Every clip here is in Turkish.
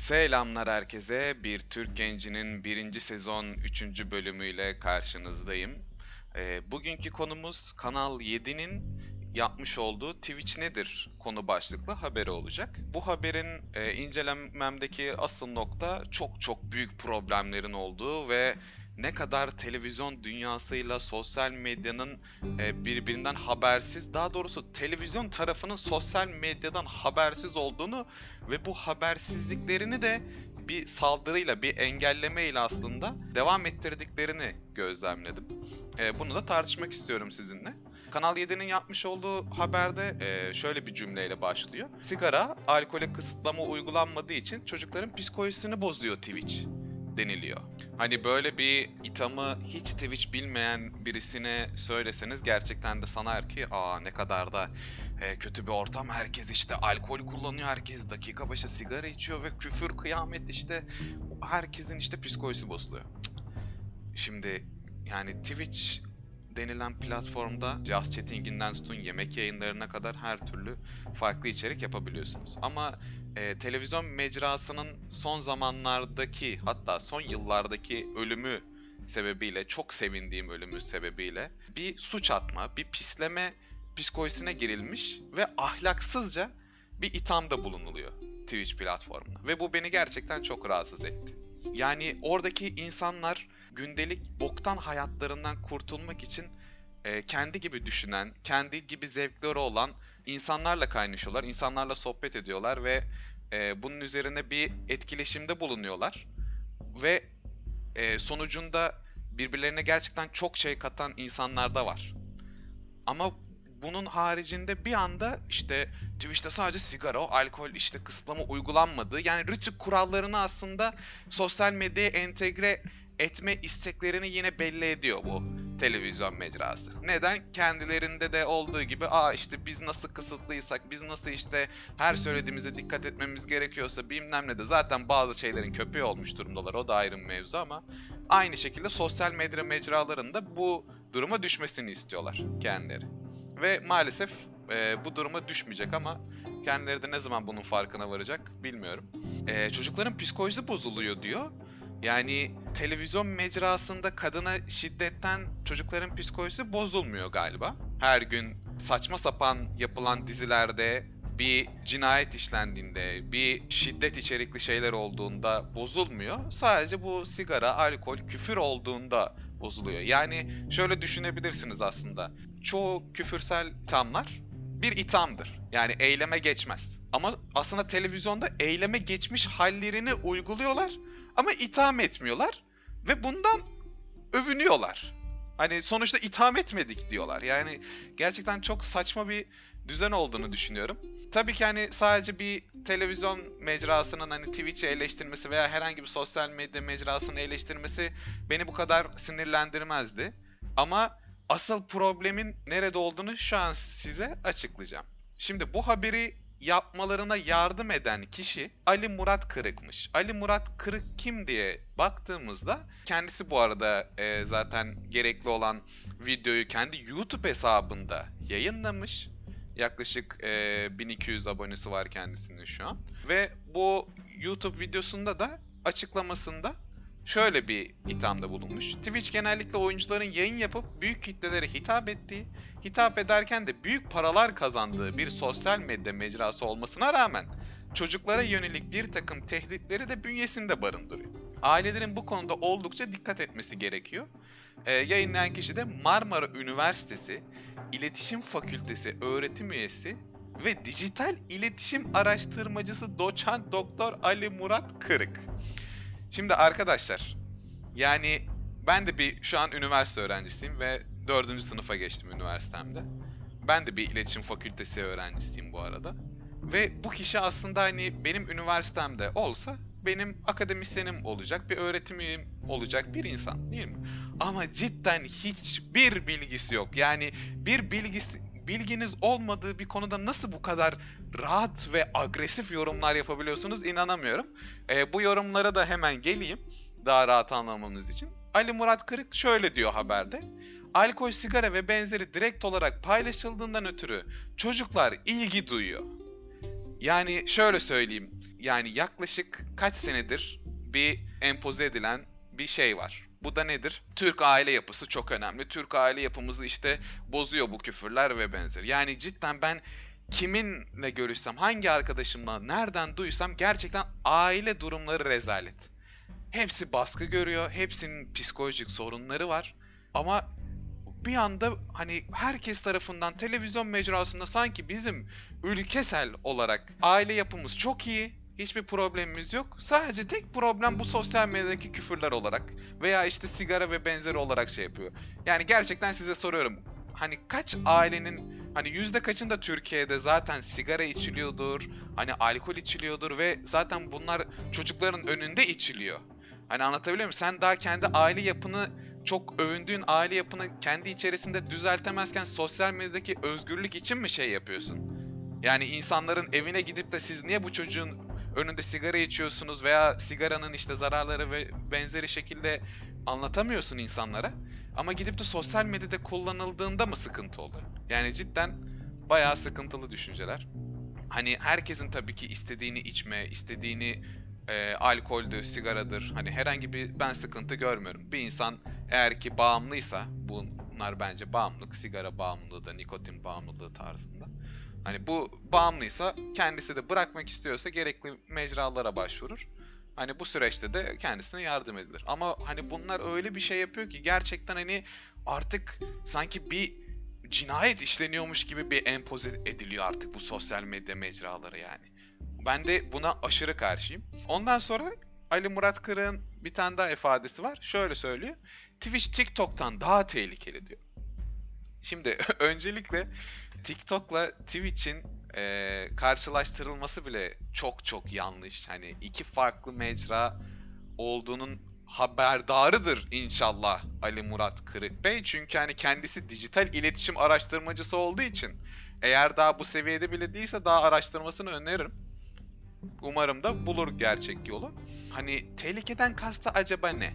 Selamlar herkese. Bir Türk Genci'nin birinci sezon 3. bölümüyle karşınızdayım. Ee, bugünkü konumuz Kanal 7'nin yapmış olduğu Twitch nedir konu başlıklı haberi olacak. Bu haberin e, incelememdeki asıl nokta çok çok büyük problemlerin olduğu ve ne kadar televizyon dünyasıyla sosyal medyanın e, birbirinden habersiz, daha doğrusu televizyon tarafının sosyal medyadan habersiz olduğunu ve bu habersizliklerini de bir saldırıyla, bir engellemeyle aslında devam ettirdiklerini gözlemledim. E, bunu da tartışmak istiyorum sizinle. Kanal 7'nin yapmış olduğu haberde e, şöyle bir cümleyle başlıyor. Sigara, alkole kısıtlama uygulanmadığı için çocukların psikolojisini bozuyor Twitch deniliyor. Hani böyle bir ithamı hiç Twitch bilmeyen birisine söyleseniz gerçekten de sanar ki aa ne kadar da e, kötü bir ortam. Herkes işte alkol kullanıyor, herkes dakika başı sigara içiyor ve küfür, kıyamet işte herkesin işte psikolojisi bozuluyor. Şimdi yani Twitch denilen platformda Just Chatting'inden tutun yemek yayınlarına kadar her türlü farklı içerik yapabiliyorsunuz. Ama e, televizyon mecrasının son zamanlardaki hatta son yıllardaki ölümü sebebiyle çok sevindiğim ölümü sebebiyle bir suç atma, bir pisleme psikolojisine girilmiş ve ahlaksızca bir ithamda bulunuluyor Twitch platformuna. Ve bu beni gerçekten çok rahatsız etti. Yani oradaki insanlar gündelik boktan hayatlarından kurtulmak için e, kendi gibi düşünen, kendi gibi zevkleri olan insanlarla kaynaşıyorlar, insanlarla sohbet ediyorlar ve e, bunun üzerine bir etkileşimde bulunuyorlar. Ve e, sonucunda birbirlerine gerçekten çok şey katan insanlar da var. Ama bunun haricinde bir anda işte Twitch'te sadece sigara, alkol işte kısıtlama uygulanmadığı yani rütük kurallarını aslında sosyal medyaya entegre etme isteklerini yine belli ediyor bu televizyon mecrası. Neden? Kendilerinde de olduğu gibi aa işte biz nasıl kısıtlıysak, biz nasıl işte her söylediğimize dikkat etmemiz gerekiyorsa bilmem ne de zaten bazı şeylerin köpeği olmuş durumdalar o da ayrı bir mevzu ama aynı şekilde sosyal medya mecralarında bu duruma düşmesini istiyorlar kendileri. Ve maalesef e, bu duruma düşmeyecek ama kendileri de ne zaman bunun farkına varacak bilmiyorum. E, çocukların psikolojisi bozuluyor diyor. Yani televizyon mecrasında kadına şiddetten çocukların psikolojisi bozulmuyor galiba. Her gün saçma sapan yapılan dizilerde bir cinayet işlendiğinde, bir şiddet içerikli şeyler olduğunda bozulmuyor. Sadece bu sigara, alkol, küfür olduğunda bozuluyor. Yani şöyle düşünebilirsiniz aslında. Çoğu küfürsel ithamlar bir ithamdır. Yani eyleme geçmez. Ama aslında televizyonda eyleme geçmiş hallerini uyguluyorlar ama itham etmiyorlar ve bundan övünüyorlar. Hani sonuçta itham etmedik diyorlar. Yani gerçekten çok saçma bir düzen olduğunu düşünüyorum. Tabii ki hani sadece bir televizyon mecrasının hani Twitch'i eleştirmesi veya herhangi bir sosyal medya mecrasını eleştirmesi beni bu kadar sinirlendirmezdi. Ama asıl problemin nerede olduğunu şu an size açıklayacağım. Şimdi bu haberi yapmalarına yardım eden kişi Ali Murat Kırık'mış. Ali Murat Kırık kim diye baktığımızda kendisi bu arada e, zaten gerekli olan videoyu kendi YouTube hesabında yayınlamış. Yaklaşık e, 1200 abonesi var kendisinin şu an. Ve bu YouTube videosunda da açıklamasında şöyle bir ithamda bulunmuş. Twitch genellikle oyuncuların yayın yapıp büyük kitlelere hitap ettiği, hitap ederken de büyük paralar kazandığı bir sosyal medya mecrası olmasına rağmen çocuklara yönelik bir takım tehditleri de bünyesinde barındırıyor. Ailelerin bu konuda oldukça dikkat etmesi gerekiyor. Ee, yayınlayan kişi de Marmara Üniversitesi İletişim Fakültesi öğretim üyesi ve dijital iletişim araştırmacısı doçent doktor Ali Murat Kırık. Şimdi arkadaşlar yani ben de bir şu an üniversite öğrencisiyim ve dördüncü sınıfa geçtim üniversitemde. Ben de bir iletişim fakültesi öğrencisiyim bu arada. Ve bu kişi aslında hani benim üniversitemde olsa benim akademisyenim olacak, bir öğretim üyem olacak bir insan değil mi? Ama cidden hiçbir bilgisi yok. Yani bir bilgisi bilginiz olmadığı bir konuda nasıl bu kadar rahat ve agresif yorumlar yapabiliyorsunuz inanamıyorum. E, bu yorumlara da hemen geleyim daha rahat anlamamız için. Ali Murat Kırık şöyle diyor haberde. Alkol, sigara ve benzeri direkt olarak paylaşıldığından ötürü çocuklar ilgi duyuyor. Yani şöyle söyleyeyim. yani yaklaşık kaç senedir bir empoze edilen bir şey var. Bu da nedir? Türk aile yapısı çok önemli. Türk aile yapımızı işte bozuyor bu küfürler ve benzeri. Yani cidden ben kiminle görüşsem, hangi arkadaşımla, nereden duysam gerçekten aile durumları rezalet. Hepsi baskı görüyor, hepsinin psikolojik sorunları var. Ama bir anda hani herkes tarafından televizyon mecrasında sanki bizim ülkesel olarak aile yapımız çok iyi. Hiçbir problemimiz yok. Sadece tek problem bu sosyal medyadaki küfürler olarak veya işte sigara ve benzeri olarak şey yapıyor. Yani gerçekten size soruyorum. Hani kaç ailenin hani yüzde kaçında Türkiye'de zaten sigara içiliyordur, hani alkol içiliyordur ve zaten bunlar çocukların önünde içiliyor. Hani anlatabiliyor muyum? Sen daha kendi aile yapını çok övündüğün aile yapını kendi içerisinde düzeltemezken sosyal medyadaki özgürlük için mi şey yapıyorsun? Yani insanların evine gidip de siz niye bu çocuğun önünde sigara içiyorsunuz veya sigaranın işte zararları ve benzeri şekilde anlatamıyorsun insanlara. Ama gidip de sosyal medyada kullanıldığında mı sıkıntı oluyor? Yani cidden bayağı sıkıntılı düşünceler. Hani herkesin tabii ki istediğini içme, istediğini e, alkoldür, sigaradır. Hani herhangi bir ben sıkıntı görmüyorum. Bir insan eğer ki bağımlıysa, bunlar bence bağımlılık, sigara bağımlılığı da, nikotin bağımlılığı tarzında. Hani bu bağımlıysa kendisi de bırakmak istiyorsa gerekli mecralara başvurur. Hani bu süreçte de kendisine yardım edilir. Ama hani bunlar öyle bir şey yapıyor ki gerçekten hani artık sanki bir cinayet işleniyormuş gibi bir empoze ediliyor artık bu sosyal medya mecraları yani. Ben de buna aşırı karşıyım. Ondan sonra Ali Murat Kırık'ın bir tane daha ifadesi var. Şöyle söylüyor. Twitch TikTok'tan daha tehlikeli diyor. Şimdi öncelikle TikTok'la Twitch'in e, karşılaştırılması bile çok çok yanlış. Hani iki farklı mecra olduğunun haberdarıdır inşallah Ali Murat Kırık Bey. Çünkü hani kendisi dijital iletişim araştırmacısı olduğu için eğer daha bu seviyede bile değilse daha araştırmasını öneririm. Umarım da bulur gerçek yolu. Hani tehlikeden kastı acaba ne?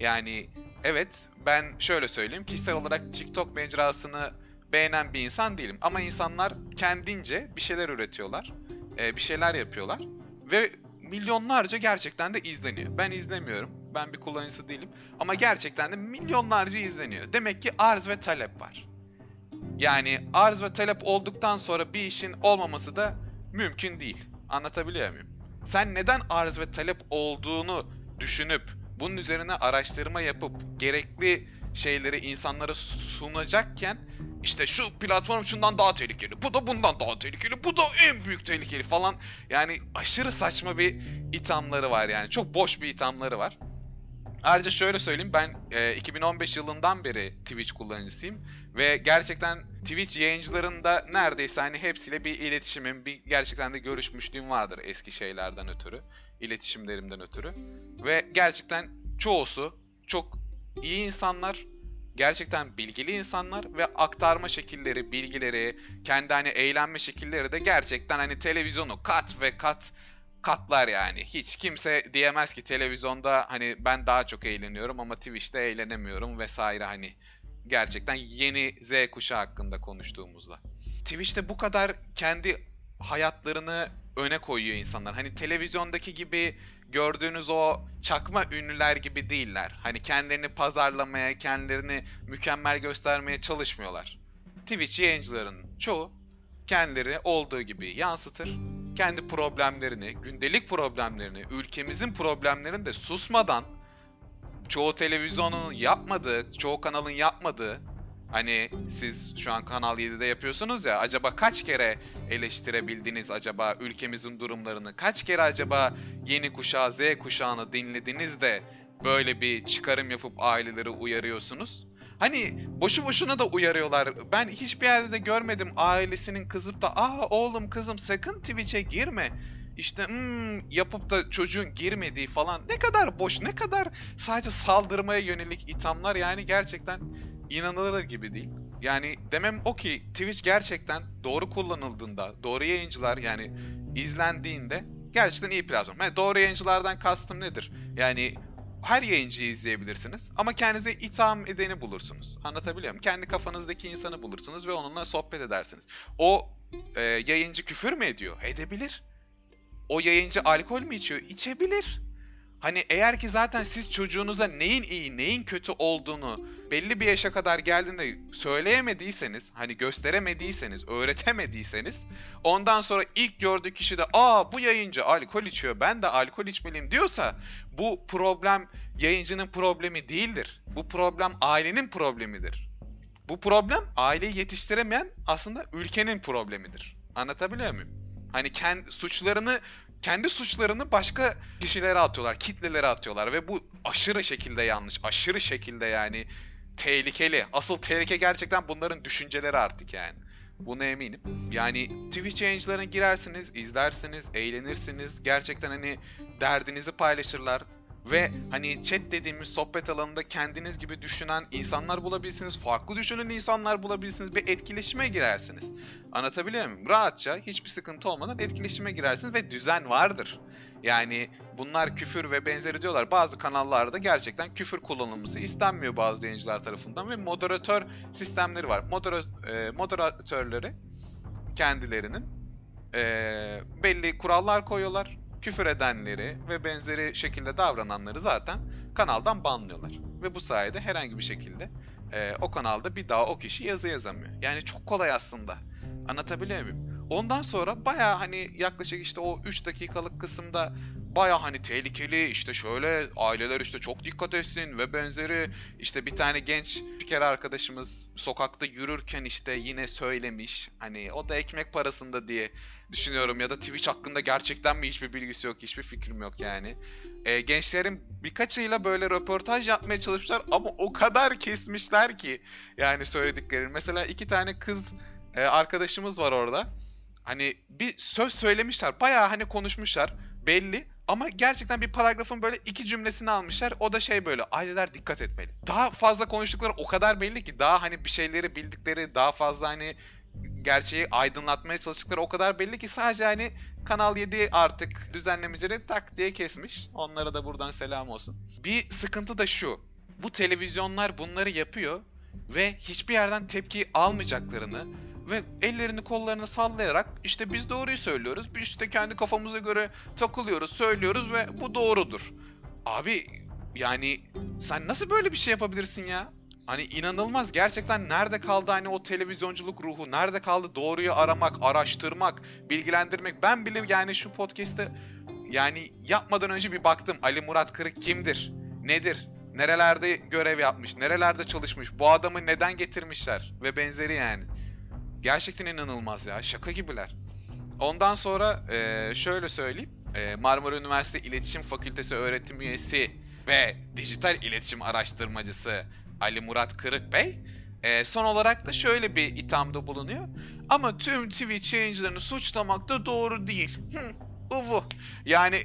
Yani evet ben şöyle söyleyeyim kişisel olarak TikTok mecrasını beğenen bir insan değilim. Ama insanlar kendince bir şeyler üretiyorlar. bir şeyler yapıyorlar. Ve milyonlarca gerçekten de izleniyor. Ben izlemiyorum. Ben bir kullanıcısı değilim. Ama gerçekten de milyonlarca izleniyor. Demek ki arz ve talep var. Yani arz ve talep olduktan sonra bir işin olmaması da mümkün değil. Anlatabiliyor muyum? Sen neden arz ve talep olduğunu düşünüp bunun üzerine araştırma yapıp gerekli şeyleri insanlara sunacakken işte şu platform şundan daha tehlikeli, bu da bundan daha tehlikeli, bu da en büyük tehlikeli falan. Yani aşırı saçma bir ithamları var yani. Çok boş bir ithamları var. Ayrıca şöyle söyleyeyim ben e, 2015 yılından beri Twitch kullanıcısıyım ve gerçekten Twitch yayıncılarında neredeyse hani hepsiyle bir iletişimim, bir gerçekten de görüşmüşlüğüm vardır eski şeylerden ötürü, iletişimlerimden ötürü ve gerçekten çoğusu çok iyi insanlar, gerçekten bilgili insanlar ve aktarma şekilleri, bilgileri, kendi hani eğlenme şekilleri de gerçekten hani televizyonu kat ve kat katlar yani. Hiç kimse diyemez ki televizyonda hani ben daha çok eğleniyorum ama Twitch'te eğlenemiyorum vesaire hani. Gerçekten yeni Z kuşağı hakkında konuştuğumuzda. Twitch'te bu kadar kendi hayatlarını öne koyuyor insanlar. Hani televizyondaki gibi gördüğünüz o çakma ünlüler gibi değiller. Hani kendilerini pazarlamaya, kendilerini mükemmel göstermeye çalışmıyorlar. Twitch yayıncıların çoğu kendileri olduğu gibi yansıtır. Kendi problemlerini, gündelik problemlerini, ülkemizin problemlerini de susmadan çoğu televizyonun yapmadığı, çoğu kanalın yapmadığı Hani siz şu an Kanal 7'de yapıyorsunuz ya acaba kaç kere eleştirebildiniz acaba ülkemizin durumlarını? Kaç kere acaba yeni kuşağı Z kuşağını dinlediniz de böyle bir çıkarım yapıp aileleri uyarıyorsunuz? Hani boşu boşuna da uyarıyorlar. Ben hiçbir yerde de görmedim ailesinin kızıp da aa oğlum kızım sakın Twitch'e girme. İşte hmm, yapıp da çocuğun girmediği falan ne kadar boş ne kadar sadece saldırmaya yönelik ithamlar yani gerçekten inanılır gibi değil. Yani demem o ki Twitch gerçekten doğru kullanıldığında, doğru yayıncılar yani izlendiğinde gerçekten iyi platform. Yani doğru yayıncılardan kastım nedir? Yani her yayıncıyı izleyebilirsiniz ama kendinize itham edeni bulursunuz. Anlatabiliyor muyum? Kendi kafanızdaki insanı bulursunuz ve onunla sohbet edersiniz. O e, yayıncı küfür mü ediyor? Edebilir. o yayıncı alkol mü içiyor? İçebilir. Hani eğer ki zaten siz çocuğunuza neyin iyi, neyin kötü olduğunu belli bir yaşa kadar geldiğinde söyleyemediyseniz, hani gösteremediyseniz, öğretemediyseniz ondan sonra ilk gördüğü kişi de aa bu yayıncı alkol içiyor, ben de alkol içmeliyim diyorsa bu problem yayıncının problemi değildir. Bu problem ailenin problemidir. Bu problem aileyi yetiştiremeyen aslında ülkenin problemidir. Anlatabiliyor muyum? Hani kendi suçlarını kendi suçlarını başka kişilere atıyorlar, kitlelere atıyorlar ve bu aşırı şekilde yanlış, aşırı şekilde yani tehlikeli. Asıl tehlike gerçekten bunların düşünceleri artık yani. Buna eminim. Yani Twitch yayıncılarına girersiniz, izlersiniz, eğlenirsiniz. Gerçekten hani derdinizi paylaşırlar. Ve hani chat dediğimiz sohbet alanında kendiniz gibi düşünen insanlar bulabilirsiniz. Farklı düşünen insanlar bulabilirsiniz. Bir etkileşime girersiniz. Anlatabiliyor muyum? Rahatça hiçbir sıkıntı olmadan etkileşime girersiniz ve düzen vardır. Yani bunlar küfür ve benzeri diyorlar. Bazı kanallarda gerçekten küfür kullanılması istenmiyor bazı yayıncılar tarafından ve moderatör sistemleri var. Modera- e, moderatörleri kendilerinin e, belli kurallar koyuyorlar. Küfür edenleri ve benzeri şekilde davrananları zaten kanaldan banlıyorlar. Ve bu sayede herhangi bir şekilde e, o kanalda bir daha o kişi yazı yazamıyor. Yani çok kolay aslında. Anlatabiliyor muyum? Ondan sonra baya hani yaklaşık işte o 3 dakikalık kısımda baya hani tehlikeli işte şöyle aileler işte çok dikkat etsin ve benzeri işte bir tane genç spiker arkadaşımız sokakta yürürken işte yine söylemiş hani o da ekmek parasında diye düşünüyorum ya da Twitch hakkında gerçekten mi hiçbir bilgisi yok hiçbir fikrim yok yani. Ee, gençlerin birkaçıyla böyle röportaj yapmaya çalışmışlar ama o kadar kesmişler ki yani söylediklerini. Mesela iki tane kız e, arkadaşımız var orada. Hani bir söz söylemişler. Bayağı hani konuşmuşlar. Belli. Ama gerçekten bir paragrafın böyle iki cümlesini almışlar. O da şey böyle aileler dikkat etmeli. Daha fazla konuştukları o kadar belli ki daha hani bir şeyleri bildikleri daha fazla hani gerçeği aydınlatmaya çalıştıkları o kadar belli ki sadece hani Kanal 7 artık düzenlemecileri tak diye kesmiş. Onlara da buradan selam olsun. Bir sıkıntı da şu. Bu televizyonlar bunları yapıyor ve hiçbir yerden tepki almayacaklarını ve ellerini kollarını sallayarak işte biz doğruyu söylüyoruz. Biz işte kendi kafamıza göre takılıyoruz, söylüyoruz ve bu doğrudur. Abi yani sen nasıl böyle bir şey yapabilirsin ya? Hani inanılmaz gerçekten nerede kaldı hani o televizyonculuk ruhu? Nerede kaldı doğruyu aramak, araştırmak, bilgilendirmek? Ben bile yani şu podcast'te yani yapmadan önce bir baktım. Ali Murat Kırık kimdir? Nedir? Nerelerde görev yapmış? Nerelerde çalışmış? Bu adamı neden getirmişler? Ve benzeri yani. Gerçekten inanılmaz ya. Şaka gibiler. Ondan sonra eee, şöyle söyleyeyim. Eee, Marmara Üniversitesi İletişim Fakültesi öğretim üyesi ve dijital iletişim araştırmacısı Ali Murat Kırık Bey eee, son olarak da şöyle bir ithamda bulunuyor. Ama tüm Twitch yayıncılarını suçlamak da doğru değil. Uvu. Yani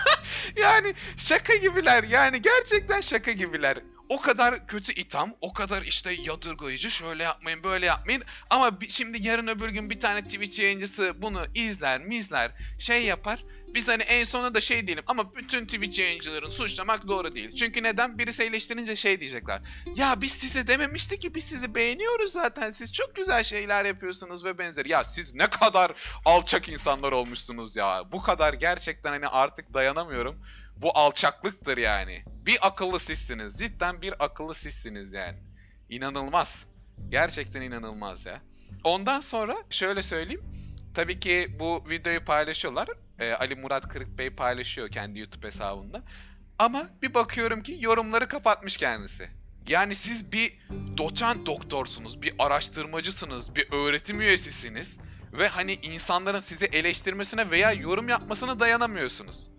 yani şaka gibiler. Yani gerçekten şaka gibiler. O kadar kötü itham, o kadar işte yadırgayıcı, şöyle yapmayın, böyle yapmayın. Ama şimdi yarın öbür gün bir tane Twitch yayıncısı bunu izler, mizler, şey yapar. Biz hani en sonunda da şey diyelim ama bütün Twitch yayıncıların suçlamak doğru değil. Çünkü neden? Birisi eleştirince şey diyecekler. Ya biz size dememiştik ki biz sizi beğeniyoruz zaten. Siz çok güzel şeyler yapıyorsunuz ve benzeri. Ya siz ne kadar alçak insanlar olmuşsunuz ya. Bu kadar gerçekten hani artık dayanamıyorum. Bu alçaklıktır yani. Bir akıllı sizsiniz. Cidden bir akıllı sizsiniz yani. İnanılmaz. Gerçekten inanılmaz ya. Ondan sonra şöyle söyleyeyim. Tabii ki bu videoyu paylaşıyorlar. Ee, Ali Murat Kırık Bey paylaşıyor kendi YouTube hesabında. Ama bir bakıyorum ki yorumları kapatmış kendisi. Yani siz bir doçent doktorsunuz, bir araştırmacısınız, bir öğretim üyesisiniz ve hani insanların sizi eleştirmesine veya yorum yapmasına dayanamıyorsunuz.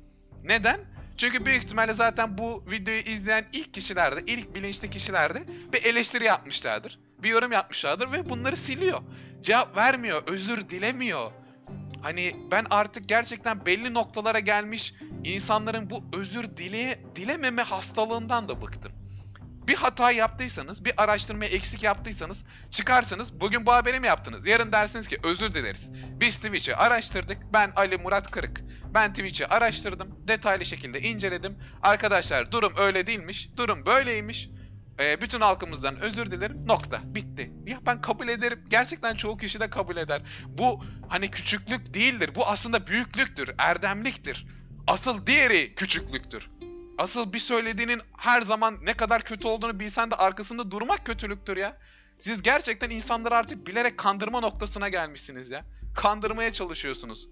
Neden? Çünkü büyük ihtimalle zaten bu videoyu izleyen ilk kişilerde, ilk bilinçli kişilerde bir eleştiri yapmışlardır. Bir yorum yapmışlardır ve bunları siliyor. Cevap vermiyor, özür dilemiyor. Hani ben artık gerçekten belli noktalara gelmiş insanların bu özür dile, dilememe hastalığından da bıktım. Bir hata yaptıysanız, bir araştırmayı eksik yaptıysanız çıkarsınız. Bugün bu haberi mi yaptınız? Yarın dersiniz ki özür dileriz. Biz Twitch'i araştırdık. Ben Ali Murat Kırık. Ben Twitch'i araştırdım. Detaylı şekilde inceledim. Arkadaşlar durum öyle değilmiş. Durum böyleymiş. Ee, bütün halkımızdan özür dilerim. Nokta. Bitti. Ya ben kabul ederim. Gerçekten çoğu kişi de kabul eder. Bu hani küçüklük değildir. Bu aslında büyüklüktür. Erdemliktir. Asıl diğeri küçüklüktür. Asıl bir söylediğinin her zaman ne kadar kötü olduğunu bilsen de arkasında durmak kötülüktür ya. Siz gerçekten insanları artık bilerek kandırma noktasına gelmişsiniz ya. Kandırmaya çalışıyorsunuz.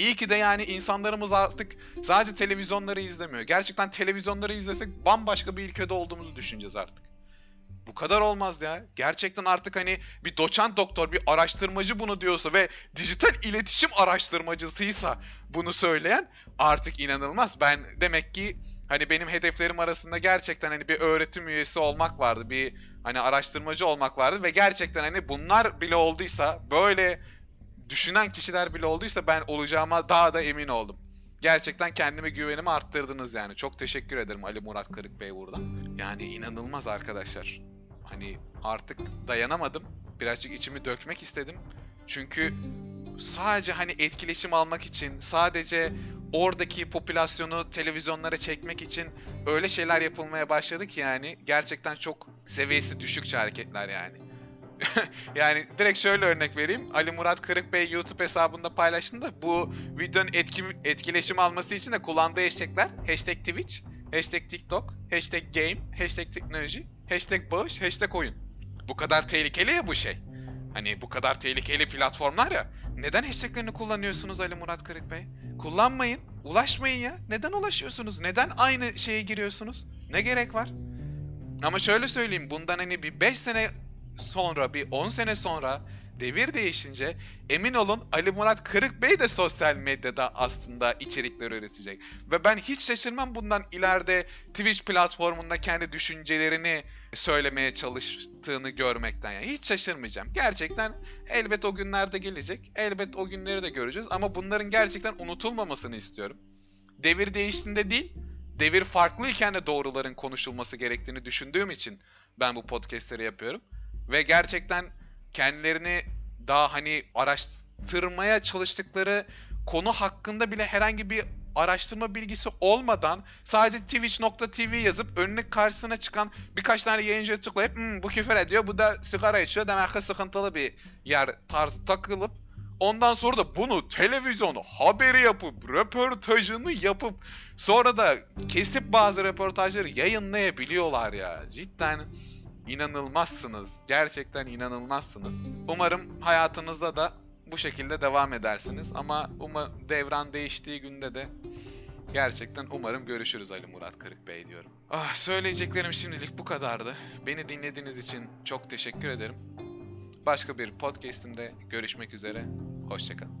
İyi ki de yani insanlarımız artık sadece televizyonları izlemiyor. Gerçekten televizyonları izlesek bambaşka bir ülkede olduğumuzu düşüneceğiz artık. Bu kadar olmaz ya. Gerçekten artık hani bir doçent doktor, bir araştırmacı bunu diyorsa ve dijital iletişim araştırmacısıysa bunu söyleyen artık inanılmaz. Ben demek ki hani benim hedeflerim arasında gerçekten hani bir öğretim üyesi olmak vardı. Bir hani araştırmacı olmak vardı ve gerçekten hani bunlar bile olduysa böyle düşünen kişiler bile olduysa ben olacağıma daha da emin oldum. Gerçekten kendime güvenimi arttırdınız yani. Çok teşekkür ederim Ali Murat Kırık Bey buradan. Yani inanılmaz arkadaşlar. Hani artık dayanamadım. Birazcık içimi dökmek istedim. Çünkü sadece hani etkileşim almak için, sadece oradaki popülasyonu televizyonlara çekmek için öyle şeyler yapılmaya başladı ki yani gerçekten çok seviyesi düşükçe hareketler yani. yani direkt şöyle örnek vereyim. Ali Murat Kırık Bey YouTube hesabında paylaştığında bu videonun etki, etkileşim alması için de kullandığı hashtagler hashtag Twitch, hashtag TikTok, hashtag Game, hashtag Teknoloji, hashtag Bağış, hashtag Oyun. Bu kadar tehlikeli ya bu şey. Hani bu kadar tehlikeli platformlar ya. Neden hashtaglerini kullanıyorsunuz Ali Murat Kırık Bey? Kullanmayın. Ulaşmayın ya. Neden ulaşıyorsunuz? Neden aynı şeye giriyorsunuz? Ne gerek var? Ama şöyle söyleyeyim. Bundan hani bir 5 sene sonra, bir 10 sene sonra devir değişince emin olun Ali Murat Kırık Bey de sosyal medyada aslında içerikler üretecek. Ve ben hiç şaşırmam bundan ileride Twitch platformunda kendi düşüncelerini söylemeye çalıştığını görmekten. Yani hiç şaşırmayacağım. Gerçekten elbet o günlerde gelecek. Elbet o günleri de göreceğiz. Ama bunların gerçekten unutulmamasını istiyorum. Devir değiştiğinde değil, devir farklıyken de doğruların konuşulması gerektiğini düşündüğüm için ben bu podcastleri yapıyorum. Ve gerçekten kendilerini daha hani araştırmaya çalıştıkları konu hakkında bile herhangi bir araştırma bilgisi olmadan sadece twitch.tv yazıp önünün karşısına çıkan birkaç tane yayıncıya tıklayıp "Hmm, bu küfür ediyor bu da sigara içiyor demek ki sıkıntılı bir yer tarzı takılıp ondan sonra da bunu televizyonu haberi yapıp röportajını yapıp sonra da kesip bazı röportajları yayınlayabiliyorlar ya. Cidden inanılmazsınız. Gerçekten inanılmazsınız. Umarım hayatınızda da bu şekilde devam edersiniz. Ama uma devran değiştiği günde de gerçekten umarım görüşürüz Ali Murat Kırık Bey diyorum. Ah söyleyeceklerim şimdilik bu kadardı. Beni dinlediğiniz için çok teşekkür ederim. Başka bir podcast'imde görüşmek üzere. Hoşçakalın.